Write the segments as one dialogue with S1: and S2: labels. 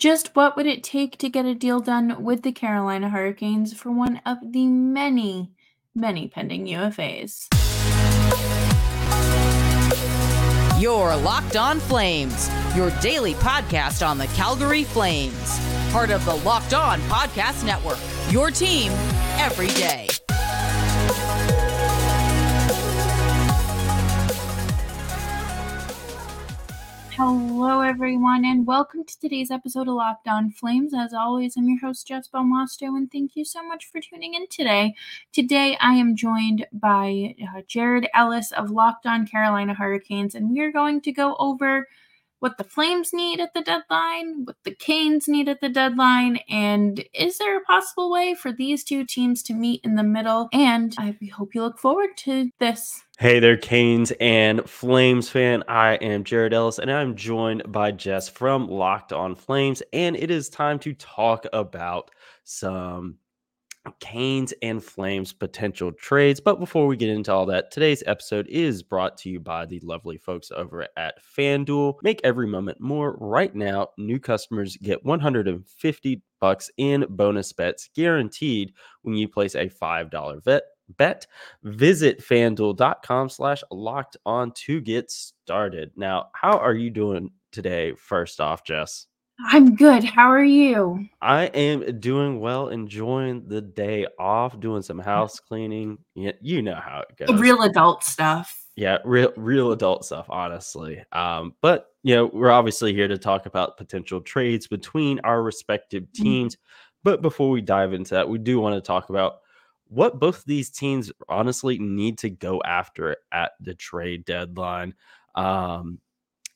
S1: Just what would it take to get a deal done with the Carolina Hurricanes for one of the many, many pending UFAs?
S2: Your Locked On Flames, your daily podcast on the Calgary Flames. Part of the Locked On Podcast Network, your team every day.
S1: Hello, everyone, and welcome to today's episode of Locked On Flames. As always, I'm your host, Jess Belmosto, and thank you so much for tuning in today. Today, I am joined by uh, Jared Ellis of Locked On Carolina Hurricanes, and we are going to go over what the Flames need at the deadline, what the Canes need at the deadline, and is there a possible way for these two teams to meet in the middle? And I hope you look forward to this.
S3: Hey there, Canes and Flames fan. I am Jared Ellis, and I'm joined by Jess from Locked On Flames, and it is time to talk about some Canes and Flames potential trades. But before we get into all that, today's episode is brought to you by the lovely folks over at FanDuel. Make every moment more right now. New customers get 150 bucks in bonus bets guaranteed when you place a $5 bet bet visit fanduel.com slash locked on to get started now how are you doing today first off jess
S1: I'm good. How are you?
S3: I am doing well, enjoying the day off, doing some house cleaning. You, you know how it goes.
S1: Real adult stuff.
S3: Yeah, real real adult stuff, honestly. Um, but you know, we're obviously here to talk about potential trades between our respective
S1: Mm-hmm.
S3: teams. But before we dive into that, we do want to talk about what both these teams honestly need to go after at the trade deadline. Um,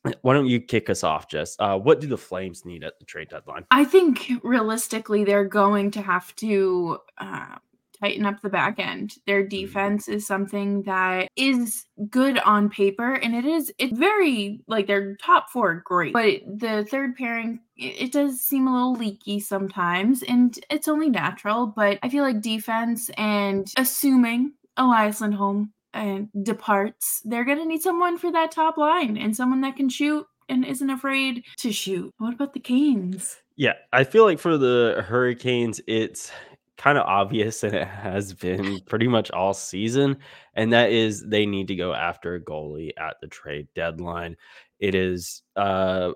S3: why don't you kick us off, Jess? Uh, what do the Flames need at the trade deadline?
S1: I think realistically, they're going to have to uh, tighten up the back end. Their mm-hmm. defense is something that is good on paper, and it is it's very like their top four great, but the third pairing it, does seem a little leaky sometimes, and it's only natural. But I feel like defense and assuming Elias Lindholm and departs, they're gonna need someone for that top line and someone that can shoot and isn't afraid to shoot. What about the Canes?
S3: Yeah, I feel like for the Hurricanes, it's kind of obvious, and it has been pretty much all season, and that is they need to go after a goalie at the trade deadline. It is, uh,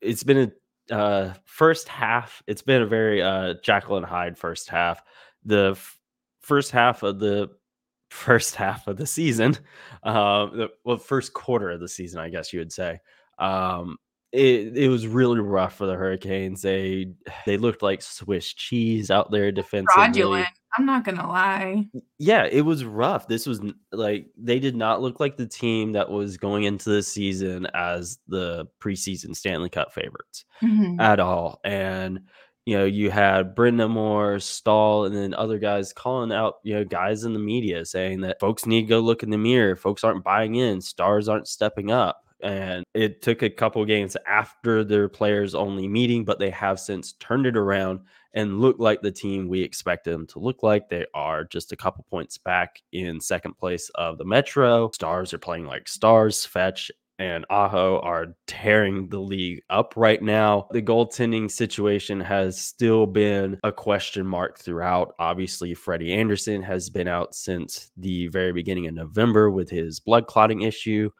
S3: it's been a uh, first half. It's been a very uh, Jekyll and Hyde first half. The f- first half of the first half of the season, uh, the well, first quarter of the season, I guess you would say. Um, it, it was really rough for the Hurricanes. They they looked like Swiss cheese out there defensively.
S1: fraudulent. I'm not gonna lie.
S3: Yeah, it was rough. This was like they did not look like the team that was going into the season as the preseason Stanley Cup favorites
S1: Mhm.
S3: at all. And you know, you had Brenda Moore, Staal, and then other guys calling out, you know, guys in the media saying that folks need to go look in the mirror. Folks aren't buying in. Stars aren't stepping up. And it took a couple games after their players only meeting, but they have since turned it around and look like the team we expected them to look like. They are just a couple points back in second place of the Metro. Stars are playing like stars. Fetch and Aho are tearing the league up right now. The goaltending situation has still been a question mark throughout. Obviously, Freddie Andersen has been out since the very beginning of November with his blood clotting issue.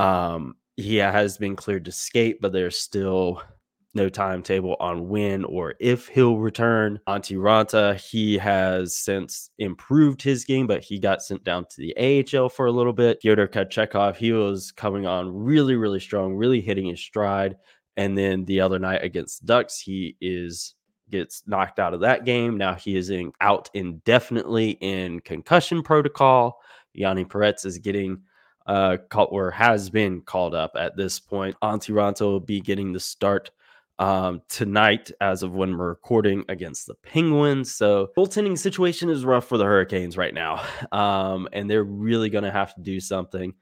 S3: Um, he has been cleared to skate, but there's still no timetable on when or if he'll return. Antti Raanta, he has since improved his game, but he got sent down to the AHL for a little bit. Fyodor Kochetkov, he was coming on really, really strong, really hitting his stride. And then the other night against Ducks, he is gets knocked out of that game. Now he is in, out indefinitely in concussion protocol. Yaniv Perets is getting uh or has been called up at this point. Antti Raanta will be getting the start um, tonight as of when we're recording against the Penguins. So goaltending situation is rough for the Hurricanes right now. Um, and they're really going to have to do something.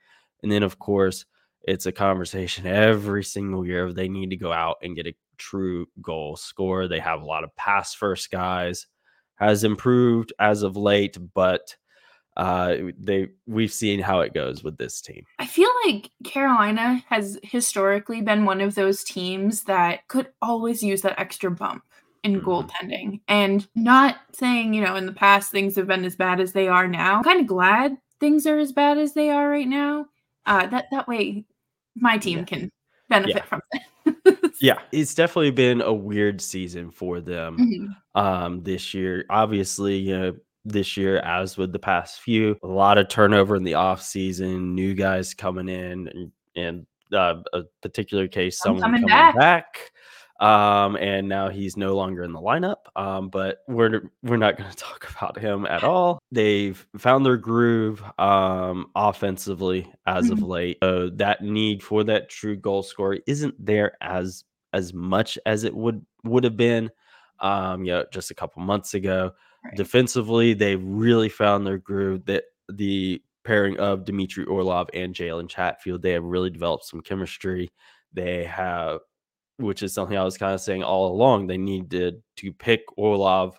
S3: And then, of course, it's a conversation every single year they need to go out and get a true goal scorer. They have a lot of pass first guys, has improved as of late, but uh, they we've seen how it goes with this team.
S1: I feel like Carolina has historically been one of those teams that could always use that extra bump in
S3: Mhm.
S1: goaltending. And not saying, you know, in the past things have been as bad as they are now. I'm kind of glad things are as bad as they are right now. Uh, that that way my team
S3: Yeah.
S1: can benefit
S3: Yeah.
S1: from it.
S3: Yeah, it's definitely been a weird season for them.
S1: Mhm.
S3: um this year obviously you know this year as with the past few a lot of turnover in the off season new guys coming in and, and uh, a particular case
S1: Some
S3: someone
S1: coming
S3: coming
S1: back.
S3: back. um and now he's no longer in the lineup um but we're we're not going to talk about him at all they've found their groove um offensively as of
S1: Mhm.
S3: late so that need for that true goal scorer isn't there as as much as it would would have been um, you know, just a couple months ago.
S1: Right.
S3: Defensively, they really found their groove. That the pairing of Dmitry Orlov and Jalen Chatfield, they have really developed some chemistry. They have, which is something I was kind of saying all along. They needed to pick Orlov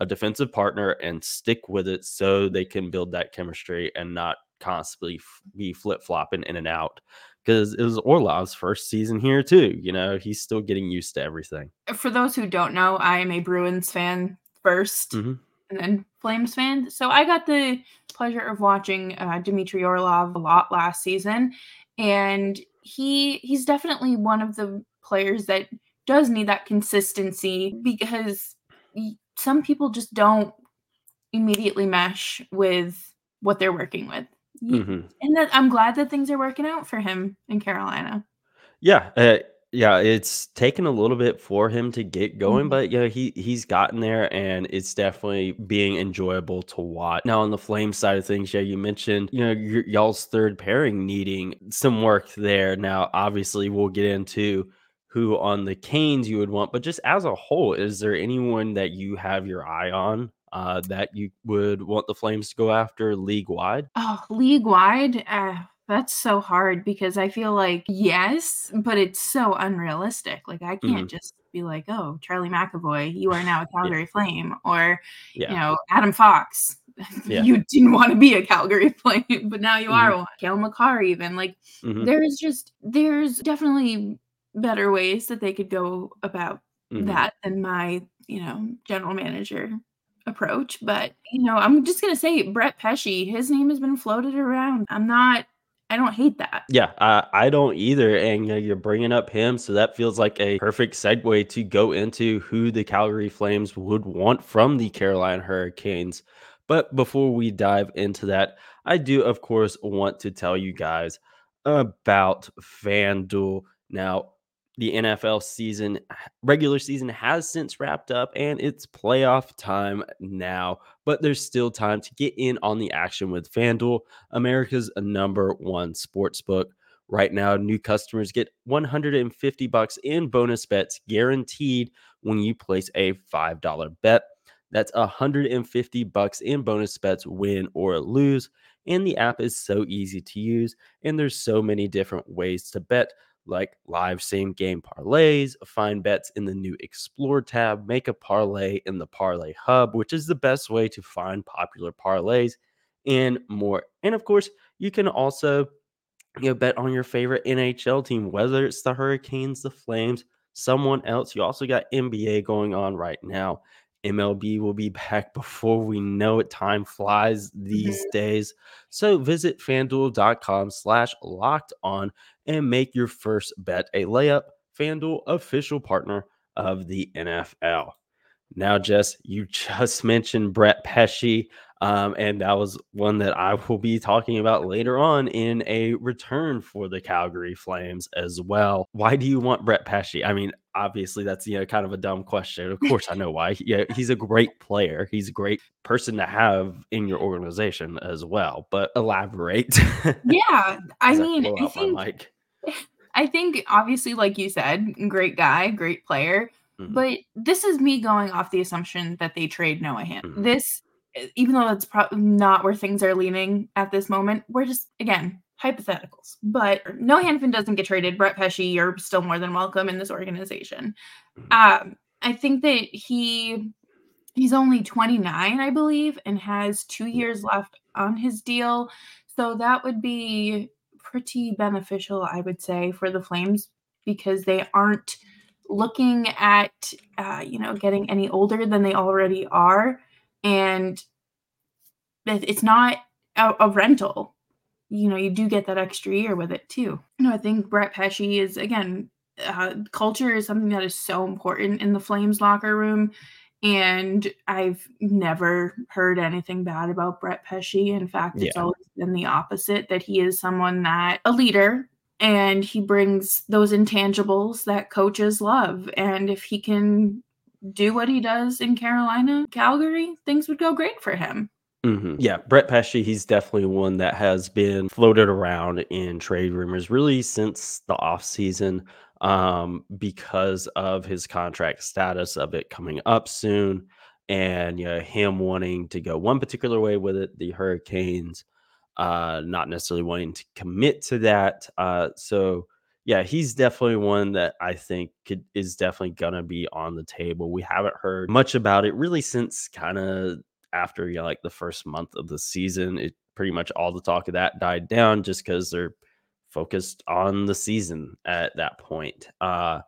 S3: a defensive partner and stick with it so they can build that chemistry and not constantly f- be flip flopping in and out. Because it was Orlov's first season here too. You know, he's still getting used to everything.
S1: For those who don't know, I am a Bruins fan 1st
S3: Mhm.
S1: and then Flames fan. So I got the pleasure of watching uh, Dmitry Orlov a lot last season, and he he's definitely one of the players that does need that consistency because some people just don't immediately mesh with what they're working with.
S3: Mhm.
S1: And that I'm glad that things are working out for him in Carolina.
S3: Yeah, uh, yeah, it's taken a little bit for him to get going,
S1: Mhm.
S3: but yeah, he he's gotten there, and it's definitely being enjoyable to watch. Now, on the flame side of things, yeah, you mentioned you know y- y'all's third pairing needing some work there. Now, obviously, we'll get into who on the Canes you would want, but just as a whole, is there anyone that you have your eye on uh, that you would want the Flames to go after league wide?
S1: Oh, league wide, uh, that's so hard because I feel like yes, but it's so unrealistic. Like I can't
S3: Mhm.
S1: just be like, "Oh, Charlie McAvoy, you are now a Calgary Flame," or
S3: Yeah,
S1: you know, Adam Fox,
S3: Yeah.
S1: you didn't want to be a Calgary Flame, but now you are
S3: Mhm.
S1: one. Cale Makar, even like
S3: Mhm,
S1: there's just there's definitely better ways that they could go about
S3: mhm.
S1: that than my you know general manager approach but you know i'm just gonna say brett pesce his name has been floated around i'm not i don't hate that
S3: Yeah, I, I don't either. And you know, you're bringing up him, so that feels like a perfect segue to go into who the Calgary Flames would want from the Carolina Hurricanes. But before we dive into that, I do, of course, want to tell you guys about FanDuel. Now, the NFL season, regular season has since wrapped up and it's playoff time now, but there's still time to get in on the action with FanDuel, America's number one sports book. Right now, new customers get 150 bucks in bonus bets guaranteed when you place a $5 bet. That's 150 bucks in bonus bets win or lose. And the app is so easy to use and there's so many different ways to bet like live same game parlays, find bets in the new Explore tab, make a parlay in the Parlay Hub, which is the best way to find popular parlays, and more. And of course, you can also you know bet on your favorite NHL team, whether it's the Hurricanes, the Flames, someone else. You also got NBA going on right now. MLB will be back before we know it. Time flies these days. So visit fanduel.com slash locked on and make your first bet a layup. FanDuel, official partner of the NFL. Now, Jess, you just mentioned Brett Pesce, um, and that was one that I will be talking about later on in a return for the Calgary Flames as well. Why do you want Brett Pesce? I mean, obviously, that's you know kind of a dumb question. Of course, I know why. Yeah, he's a great player. He's a great person to have in your organization as well. But elaborate.
S1: yeah i mean
S3: blow
S1: i think i think obviously like you said great guy great player
S3: Mhm.
S1: but this is me going off the assumption that they trade noah Hand.
S3: Mhm.
S1: this even though that's probably not where things are leaning at this moment we're just again hypotheticals but no hanifin doesn't get traded brett pesce you're still more than welcome in this organization
S3: Mhm.
S1: um i think that he He's only 29, I believe, and has two years left on his deal. So that would be pretty beneficial, I would say, for the Flames because they aren't looking at, uh, you know, getting any older than they already are. And it's not a, a rental. You know, you do get that extra year with it too. You know, I think Brett Pesce is, again, uh, culture is something that is so important in the Flames locker room. And I've never heard anything bad about Brett Pesce. In fact, it's
S3: Yeah.
S1: always been the opposite that he is someone that a leader and he brings those intangibles that coaches love. And if he can do what he does in Carolina, Calgary, things would go great for him.
S3: Mhm. Yeah, Brett Pesce, he's definitely one that has been floated around in trade rumors really since the offseason um, because of his contract status of it coming up soon and you know, him wanting to go one particular way with it, the Hurricanes uh, not necessarily wanting to commit to that. Uh, so yeah, he's definitely one that I think could is definitely gonna be on the table. We haven't heard much about it really since kind of after you know, like the first month of the season. It pretty much all the talk of that died down just because they're focused on the season at that point. Uh,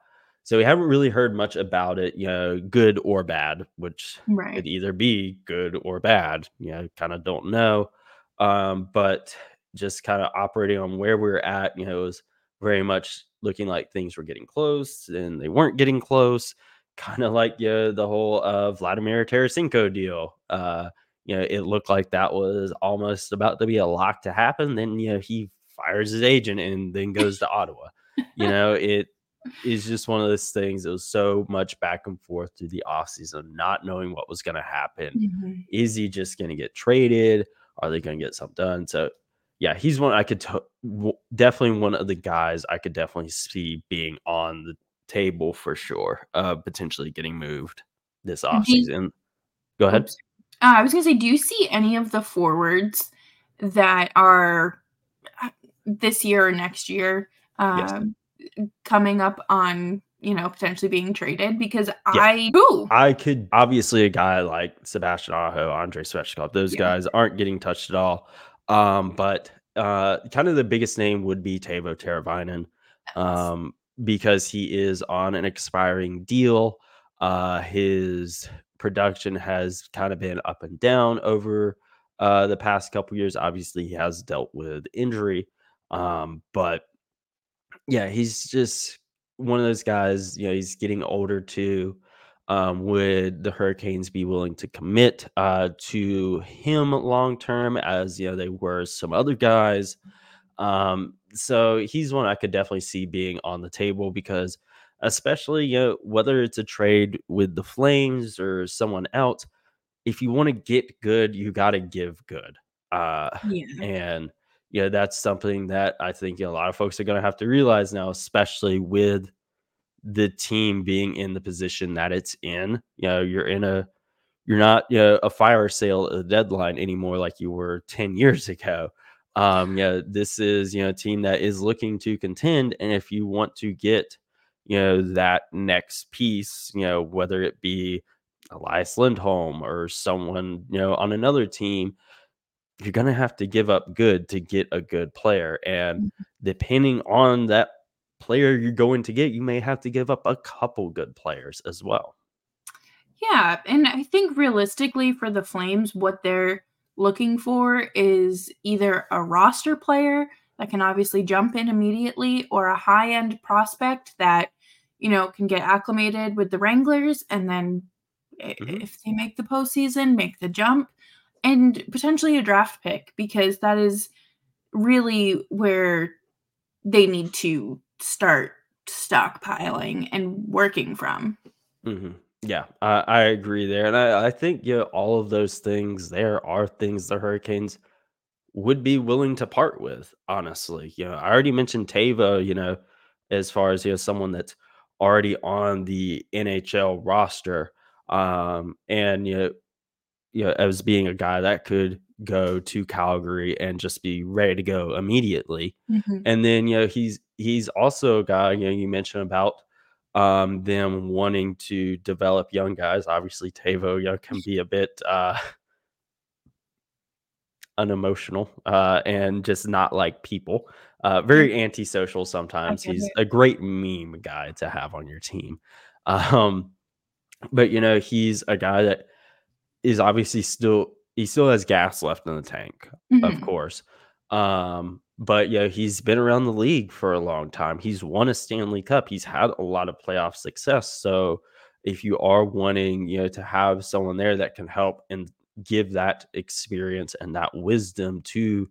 S3: so we haven't really heard much about it, you know, good or bad, which
S1: Right.
S3: could either be good or bad. You know, kind of don't know. Um, but just kind of operating on where we are at, you know, it was very much looking like things were getting close and they weren't getting close. Kind of like you know, the whole uh, Vladimir Tarasenko deal. Uh, you know, it looked like that was almost about to be a lock to happen. Then, you know, he fires his agent and then goes to Ottawa. You know, it is just one of those things. It was so much back and forth through the offseason, not knowing what was going to happen.
S1: Mhm.
S3: Is he just going to get traded? Are they going to get something done? So, yeah, he's one I could to- w- definitely one of the guys I could definitely see being on the table for sure, uh, potentially getting moved this
S1: you-
S3: offseason. Go ahead.
S1: Uh, I was gonna say, do you see any of the forwards that are uh, this year or next year
S3: Yes.
S1: um, coming up on you know potentially being traded? Because
S3: Yeah.
S1: I ooh,
S3: I could obviously a guy like Sebastian Aho, Andrei Svechnikov, those
S1: Yeah.
S3: guys aren't getting touched at all. Um, but uh, kind of the biggest name would be Teuvo Teravainen, um, because he is on an expiring deal. Uh, his production has kind of been up and down over uh, the past couple years. Obviously, he has dealt with injury, um, but yeah, he's just one of those guys. You know, he's getting older too. Um, would the Hurricanes be willing to commit uh, to him long term, as you know they were some other guys? Um, so he's one I could definitely see being on the table because, especially you know whether it's a trade with the Flames or someone else, if you want to get good, you got to give good. Uh,
S1: yeah,
S3: and yeah, that's something that I think you know, a lot of folks are going to have to realize now, especially with the team being in the position that it's in. You know, you're in a you're not you know, a fire sale at the deadline anymore like you were 10 years ago. Um, yeah, this is you know a team that is looking to contend, and if you want to get you know that next piece, you know whether it be Elias Lindholm or someone you know on another team, you're gonna have to give up good to get a good player, and
S1: Mhm.
S3: depending on that player you're going to get, you may have to give up a couple good players as well.
S1: yeah. And I think realistically for the Flames, what they're looking for is either a roster player that can obviously jump in immediately, or a high end prospect that you know can get acclimated with the Wranglers, and then
S3: Mhm.
S1: if they make the postseason, make the jump, and potentially a draft pick because that is really where they need to start stockpiling and working from.
S3: hmm Yeah, I, I agree there, and I, I think yeah, all of those things there are things the Hurricanes would be willing to part with. Honestly, you know, I already mentioned Teuvo. You know, as far as you know, someone that's already on the NHL roster, um, and you know, you know, as being a guy that could go to Calgary and just be ready to go immediately. And then, you know, he's he's also a guy, you know, you mentioned about um, them wanting to develop young guys. Obviously, Teuvo you know, can be a bit uh, unemotional uh, and just not like people. Uh, very antisocial sometimes. He's a great meme guy to have on your team. Um, but you know, he's a guy that is obviously still he still has gas left in the tank, of
S1: Mhm.
S3: course. Um, but yeah, he's been around the league for a long time. He's won a Stanley Cup. He's had a lot of playoff success. So if you are wanting, you know, to have someone there that can help and give that experience and that wisdom to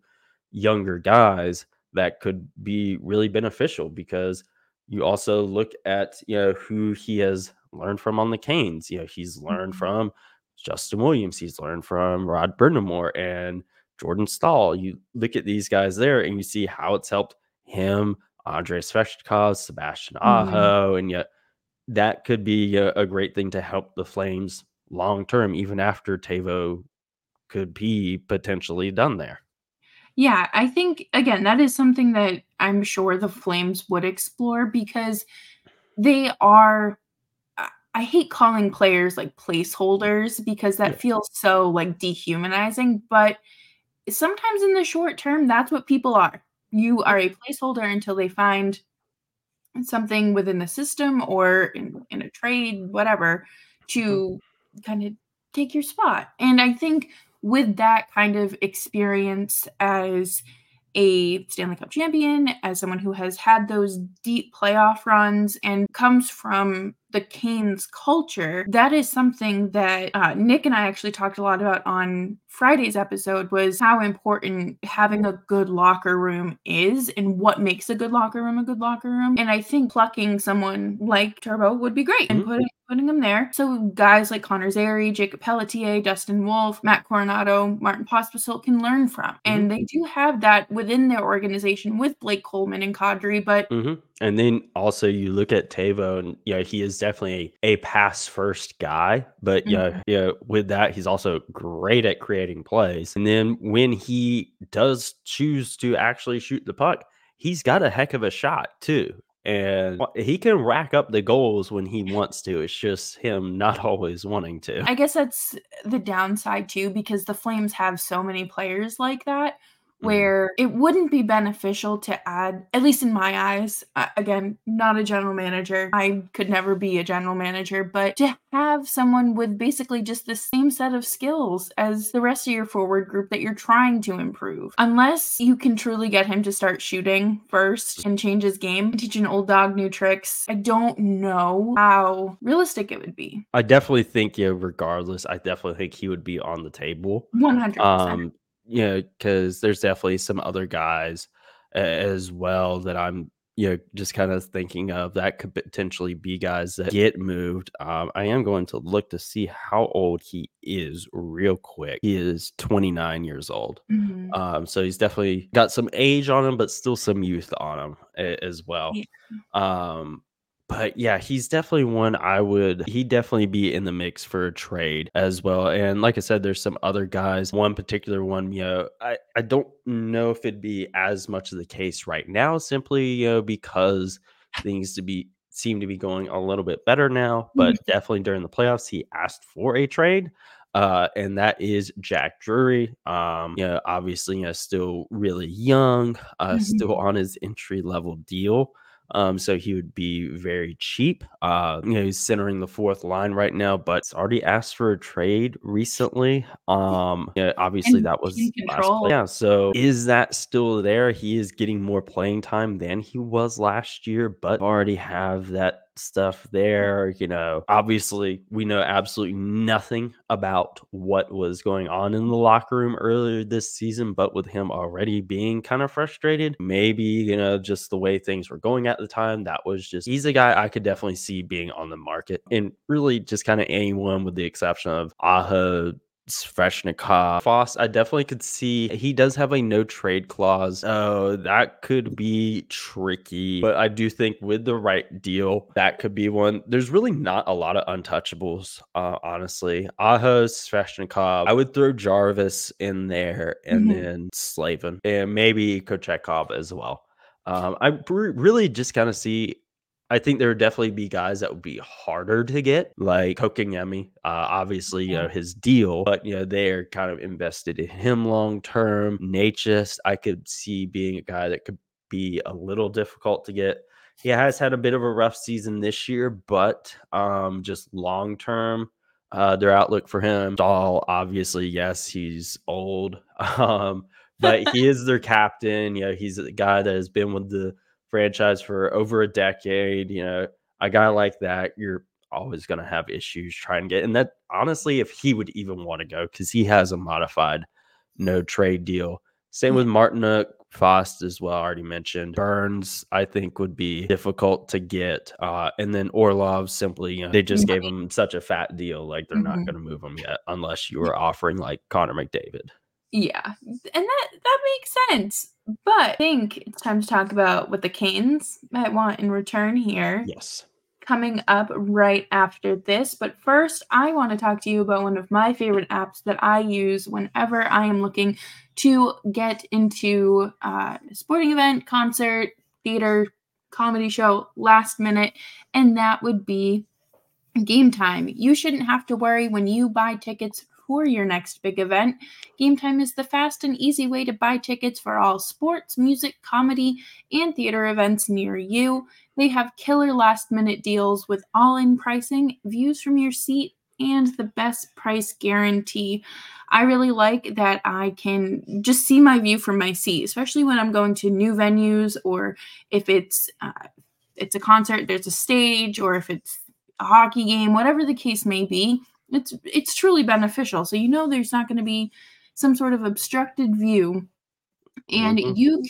S3: younger guys, that could be really beneficial because you also look at, you know, who he has learned from on the Canes. You know, he's learned
S1: Mhm.
S3: from Justin Williams, he's learned from Rod Brind'Amour and Jordan Staal. You look at these guys there and you see how it's helped him, Andrei Svechnikov, Sebastian
S1: Mhm.
S3: Aho, and yet that could be a, a great thing to help the Flames long term, even after Teuvo could be potentially done there.
S1: Yeah, I think again, that is something that I'm sure the Flames would explore because they are I hate calling players like placeholders because
S3: Yeah.
S1: that feels so like dehumanizing, but sometimes in the short term, that's what people are. You are a placeholder until they find something within the system or in, in a trade, whatever, to mm-hmm. kind of take your spot. And I think with that kind of experience as a Stanley Cup champion, as someone who has had those deep playoff runs and comes from the Canes culture, that is something that uh, Nick and I actually talked a lot about on Friday's episode was how important having a good locker room is and what makes a good locker room a good locker room. And I think plucking someone like Turbo would be great and
S3: Mhm.
S1: putting putting him there. So guys like Connor Zary, Jacob Pelletier, Dustin Wolf, Matt Coronato, Martin Pospisil can learn from. And they do have that within their organization with Blake Coleman and Kadri, but
S3: hmm And then also you look at Teuvo, and yeah, he is definitely a, a pass first guy. But yeah, mm-hmm. yeah, with that, he's also great at creating plays. And then when he does choose to actually shoot the puck, he's got a heck of a shot too. And he can rack up the goals when he wants to. It's just him not always wanting to.
S1: I guess that's the downside too, because the Flames have so many players like that. Where it wouldn't be beneficial to add, at least in my eyes, uh, again, not a general manager. I could never be a general manager, but to have someone with basically just the same set of skills as the rest of your forward group that you're trying to improve. Unless you can truly get him to start shooting first and change his game, teach an old dog new tricks, I don't know how realistic it would be.
S3: I definitely think, yeah, regardless, I definitely think he would be on the table.
S1: 100%.
S3: Um, you know, because there's definitely some other guys as well that I'm, you know, just kind of thinking of that could potentially be guys that get moved. Um, I am going to look to see how old he is real quick. He is 29 years old.
S1: Mhm.
S3: Um, so he's definitely got some age on him, but still some youth on him a- as well.
S1: Yeah.
S3: Um, but yeah, he's definitely one I would he'd definitely be in the mix for a trade as well. And like I said, there's some other guys. One particular one, you know, I, I don't know if it'd be as much of the case right now, simply, you know, because things to be seem to be going a little bit better now. But definitely during the playoffs, he asked for a trade. Uh, and that is Jack Drury. Um, you know, obviously, you know, still really young, uh, still
S1: Mhm.
S3: on his entry level deal. Um, so he would be very cheap. Uh, you know, he's centering the fourth line right now, but already asked for a trade recently. Um, yeah, obviously
S1: And
S3: that was. Yeah. So is that still there? He is getting more playing time than he was last year, but already have that stuff there. You know, obviously we know absolutely nothing about what was going on in the locker room earlier this season, but with him already being kind of frustrated, maybe, you know, just the way things were going at the time, that was just, he's a guy I could definitely see being on the market. And really just kind of anyone with the exception of Aho, Svechnikov, Foss, I definitely could see he does have a no trade clause. Oh, that could be tricky. But I do think with the right deal, that could be one. There's really not a lot of untouchables, uh, honestly. Aho, Svechnikov, I would throw Jarvis in there and
S1: Mhm.
S3: then Slavin and maybe Kochetkov as well. Um, I re- really just kind of see I think there would definitely be guys that would be harder to get, like Kotkaniemi. Uh, obviously, you know, his deal, but you know, they're kind of invested in him long term. Necas, I could see being a guy that could be a little difficult to get. He has had a bit of a rough season this year, but um, just long term, uh, their outlook for him. Staal, obviously, yes, he's old, um, but he is their captain. You know, he's a guy that has been with the franchise for over a decade. You know, a guy like that, you're always going to have issues trying to get. And that honestly, if he would even want to go, because he has a modified no trade deal. Same with Martinook, Fast as well. Already mentioned Burns. I think would be difficult to get, uh, and then Orlov simply you know, they just gave him such a fat deal, like they're mm-hmm. not going to move him yet unless you are offering like Connor McDavid.
S1: Yeah, and that that makes sense. But I think it's time to talk about what the Canes might want in return here.
S3: Yes.
S1: Coming up right after this. But first, I want to talk to you about one of my favorite apps that I use whenever I am looking to get into uh, a sporting event, concert, theater, comedy show last minute, and that would be game time. You shouldn't have to worry when you buy tickets for your next big event. Game Time is the fast and easy way to buy tickets for all sports, music, comedy, and theater events near you. They have killer last minute deals with all in pricing, views from your seat, and the best price guarantee. I really like that I can just see my view from my seat, especially when I'm going to new venues or if it's uh, it's a concert, there's a stage, or if it's a hockey game, whatever the case may be it's it's truly beneficial. So you know there's not going to be some sort of obstructed view. And mm-hmm. you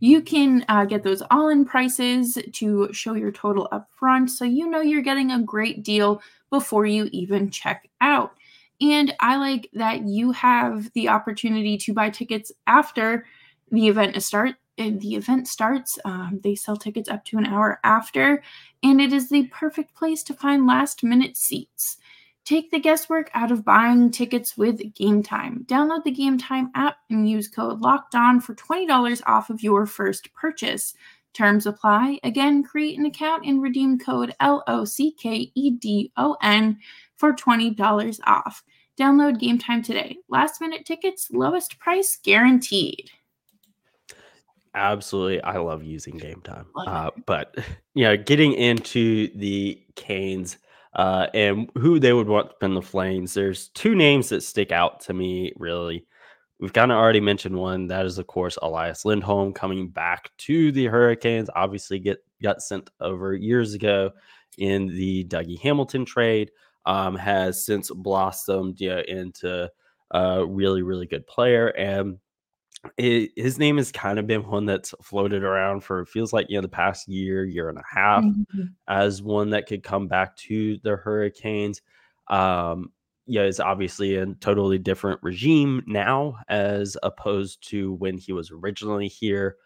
S1: you can uh, get those all-in prices to show your total up front so you know you're getting a great deal before you even check out. And i like that you have the opportunity to buy tickets after the event is start the event starts um, they sell tickets up to an hour after. And it is the perfect place to find last minute seats Take the guesswork out of buying tickets with Game Time. Download the Game Time app and use code Locked On for $20 off of your first purchase. Terms apply. Again, create an account and redeem code L O C K E D O N for $20 off. Download Game Time today. Last minute tickets, lowest price guaranteed.
S3: Absolutely. I love using Game Time. Uh, but, you know, getting into the Canes uh, and who they would want to in the Flames. There's two names that stick out to me, really. We've kind of already mentioned one. That is, of course, Elias Lindholm coming back to the Hurricanes. Obviously, get got sent over years ago in the Dougie Hamilton trade. Um, has since blossomed you know, into a really, really good player. And it, his name has kind of been one that's floated around for feels like you know the past year, year and a half, mm-hmm. as one that could come back to the Hurricanes. Um, yeah, it's obviously a totally different regime now as opposed to when he was originally here.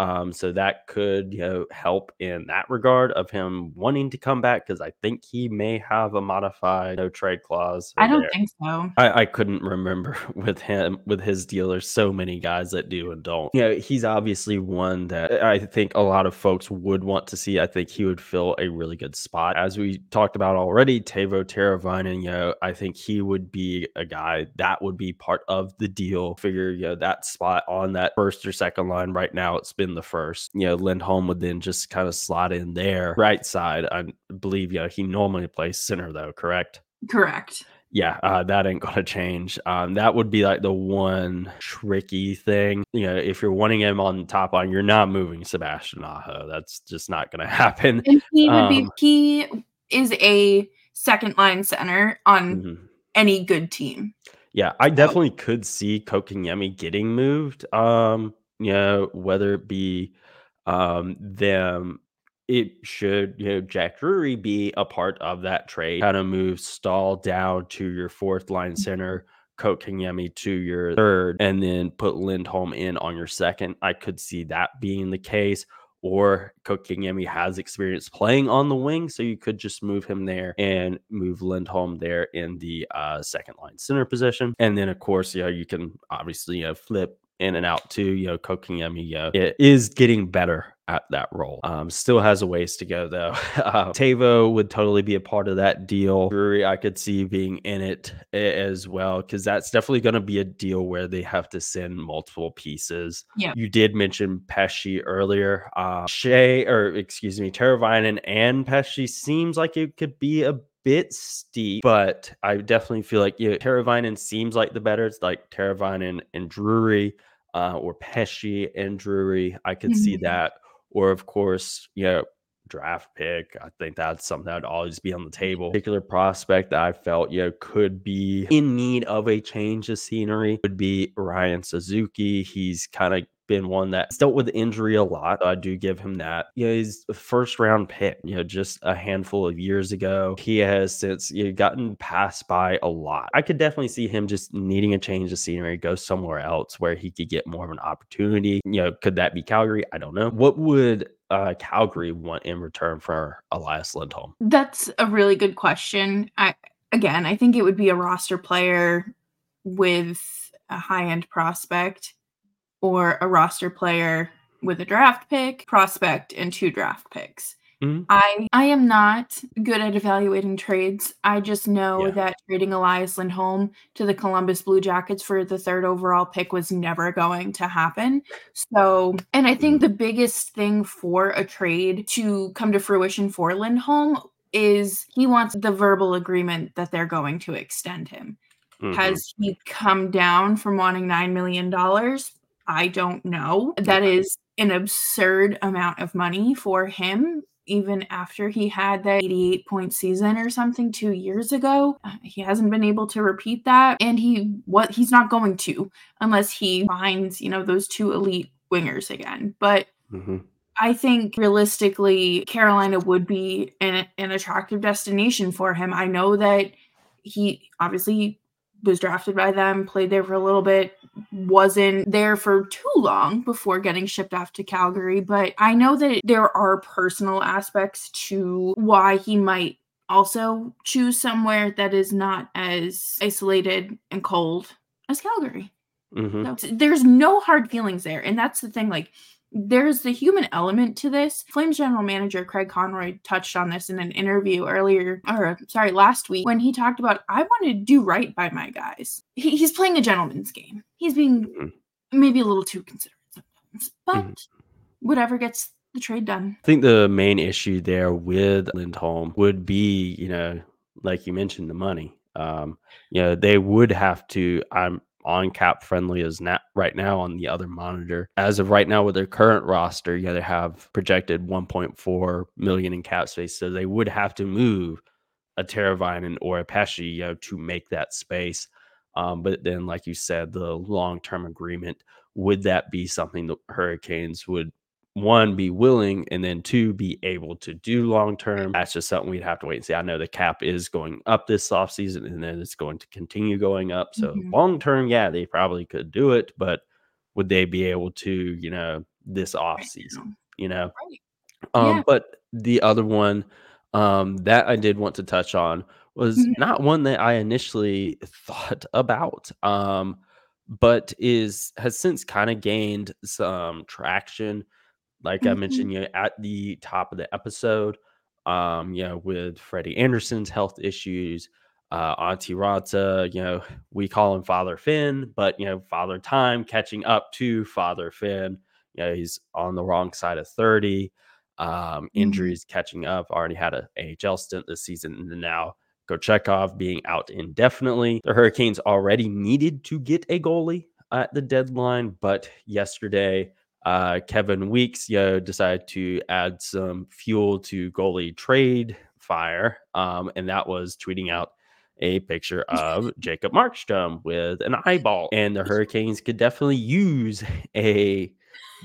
S3: Um, so that could you know help in that regard of him wanting to come back because I think he may have a modified no trade clause.
S1: I don't there. think so.
S3: I, I, couldn't remember with him with his deal. There's so many guys that do and don't. You know, he's obviously one that I think a lot of folks would want to see. I think he would fill a really good spot. As we talked about already, Teuvo Teravainen, you know, I think he would be a guy that would be part of the deal. Figure, you know, that spot on that first or second line right now. It's been in the first. You know, Lindholm would then just kind of slot in there, right side. I believe, yeah, he normally plays center though, correct?
S1: Correct.
S3: Yeah, uh, that ain't gonna change. Um, that would be like the one tricky thing. You know, if you're wanting him on top line, you're not moving Sebastian Aho. That's just not gonna happen.
S1: And he would um, be he is a second line center on mm-hmm. any good team.
S3: Yeah, I definitely could see Kotkaniemi getting moved. Um, you know, whether it be um, them, it should, you know, Jack Drury be a part of that trade. Kind of move Staal down to your fourth line mm-hmm. center, Kotkaniemi to your third, and then put Lindholm in on your second. I could see that being the case. Or Kotkaniemi has experience playing on the wing, so you could just move him there and move Lindholm there in the uh, second line center position. And then, of course, yeah, you can obviously you know, flip in and out too. You know, Kotkaniemi Yo it is getting better at that role. Um, still has a ways to go though. uh, Teuvo would totally be a part of that deal. Drury, I could see being in it as well because that's definitely going to be a deal where they have to send multiple pieces.
S1: Yeah.
S3: You did mention Pesce earlier. Uh, Shea, or excuse me, Teravainen and Pesce seems like it could be a bit steep, but I definitely feel like yeah, Teravainen seems like the better. It's like Teravainen and Drury, uh, or Pesce and Drury. I could see
S1: Mhm.
S3: that. Or of course, you know, draft pick. I think that's something that would always be on the table. Particular prospect that I felt, you know, could be in need of a change of scenery would be Ryan Suzuki. He's kind of been one that's dealt with injury a lot. I do give him that. You know, he's a first round pick, you know, just a handful of years ago. He has since you know, gotten passed by a lot. I could definitely see him just needing a change of scenery, go somewhere else where he could get more of an opportunity. You know, could that be Calgary? I don't know. What would uh, Calgary want in return for Elias Lindholm?
S1: That's a really good question. I again, I think it would be a roster player with a high-end prospect or a roster player with a draft pick, prospect, and two draft picks.
S3: Mhm.
S1: I I am not good at evaluating trades. I just know
S3: Yeah.
S1: that trading Elias Lindholm to the Columbus Blue Jackets for the third overall pick was never going to happen. So, and I think the biggest thing for a trade to come to fruition for Lindholm is he wants the verbal agreement that they're going to extend him.
S3: Mhm.
S1: Has he come down from wanting $9 million? I don't know. That is an absurd amount of money for him, even after he had that 88 point season or something two years ago. Uh, He hasn't been able to repeat that. And he what he's not going to unless he finds, you know, those two elite wingers again. But
S3: Mhm.
S1: I think realistically, Carolina would be an, an attractive destination for him. I know that he obviously was drafted by them, played there for a little bit, wasn't there for too long before getting shipped off to Calgary. But I know that there are personal aspects to why he might also choose somewhere that is not as isolated and cold as Calgary.
S3: Mhm.
S1: So there's no hard feelings there. And that's the thing. Like, there's the human element to this. Flames general manager Craig Conroy touched on this in an interview earlier, or sorry, last week when he talked about, I want to do right by my guys. He, he's playing a gentleman's game. He's being
S3: Mhm.
S1: maybe a little too considerate sometimes, but
S3: Mhm.
S1: whatever gets the trade done.
S3: I think the main issue there with Lindholm would be, you know, like you mentioned, the money. Um, you know, they would have to. I'm on cap friendly as not right now on the other monitor. As of right now, with their current roster, yeah, they have projected 1.4 million in cap space, so they would have to move a Teravainen or a Pesce, you know, to make that space. Um, but then, like you said, the long term agreement would that be something the Hurricanes would one be willing and then two be able to do long term that's just something we'd have to wait and see i know the cap is going up this offseason and then it's going to continue going up so
S1: Mhm.
S3: long term yeah they probably could do it but would they be able to you know this off season you know
S1: Right.
S3: um
S1: Yeah.
S3: but the other one um that i did want to touch on was
S1: Mhm.
S3: not one that i initially thought about um but is has since kind of gained some traction like I
S1: Mhm.
S3: mentioned, you know, at the top of the episode, um, you know, with Freddie Andersen's health issues, uh, Antti Raanta, you know, we call him Father Finn, but you know, Father Time catching up to Father Finn. You know, he's on the wrong side of 30. Um, injuries catching up, already had a AHL stint this season, and now Kochetkov being out indefinitely. The Hurricanes already needed to get a goalie at the deadline, but yesterday uh, Kevin Weeks, you know, decided to add some fuel to goalie trade fire, um, and that was tweeting out a picture of Jacob Markstrom with an eyeball, and the Hurricanes could definitely use a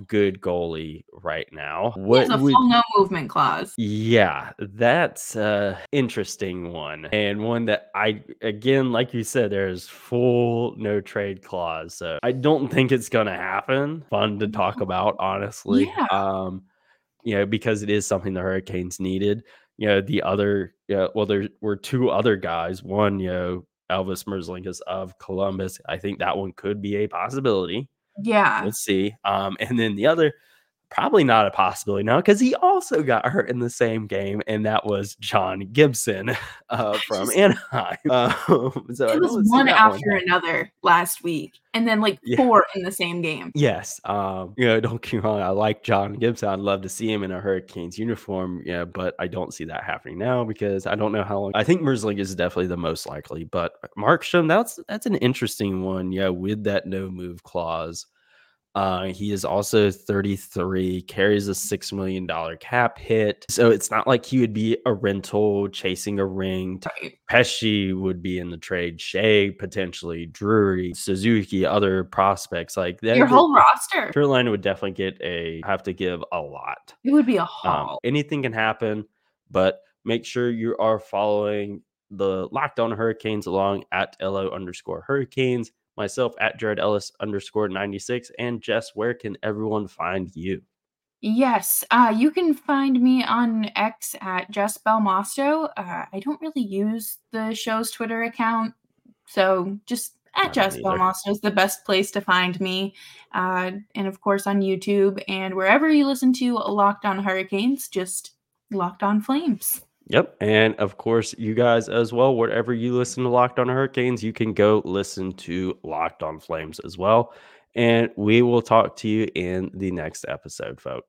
S3: good goalie right now. What
S1: a
S3: would
S1: full no movement clause.
S3: yeah, that's a interesting one. And one that I again, like you said, there's full no trade clause. So I don't think it's gonna happen. Fun to talk about, honestly.
S1: Yeah.
S3: Um, you know, because it is something the Hurricanes needed. You know, the other yeah, well, there were two other guys. One, you know, Elvis Merzlikins of Columbus. I think that one could be a possibility.
S1: Yeah.
S3: We'll see. Um, and then the other probably not a possibility now because he also got hurt in the same game, and that was John Gibson uh, from
S1: Just-
S3: Anaheim. Um, so
S1: it was one
S3: that one
S1: after another last week, and then like
S3: Yeah.
S1: four in the same game.
S3: Yes. Um, you know, don't get me wrong. I like John Gibson. I'd love to see him in a Hurricanes uniform. Yeah, but I don't see that happening now because I don't know how long. I think Merzling is definitely the most likely, but Markstrom, that's that's an interesting one. Yeah, with that no move clause. Uh, he is also 33, carries a six million dollar cap hit. So it's not like he would be a rental chasing a ring.
S1: Right.
S3: Pesce would be in the trade. Shea potentially, Drury, Suzuki, other prospects like that.
S1: Your whole roster.
S3: Carolina would definitely get a have to give a lot.
S1: It would be a
S3: Um,
S1: haul.
S3: anything can happen, but make sure you are following the Locked On Hurricanes along at LO underscore Hurricanes. Myself at Jared Ellis underscore 96. And Jess, where can everyone find you?
S1: Yes, uh, you can find me on X at Jess Belmosto. Uh, I don't really use the show's Twitter account, so just at Jess. Belmosto is the best place to find me. Uh, and of course on YouTube and wherever you listen to Locked On Hurricanes, just Locked On Flames.
S3: Yep. And of course, you guys as well, wherever you listen to Locked On Hurricanes, you can go listen to Locked On Flames as well. And we will talk to you in the next episode, folks.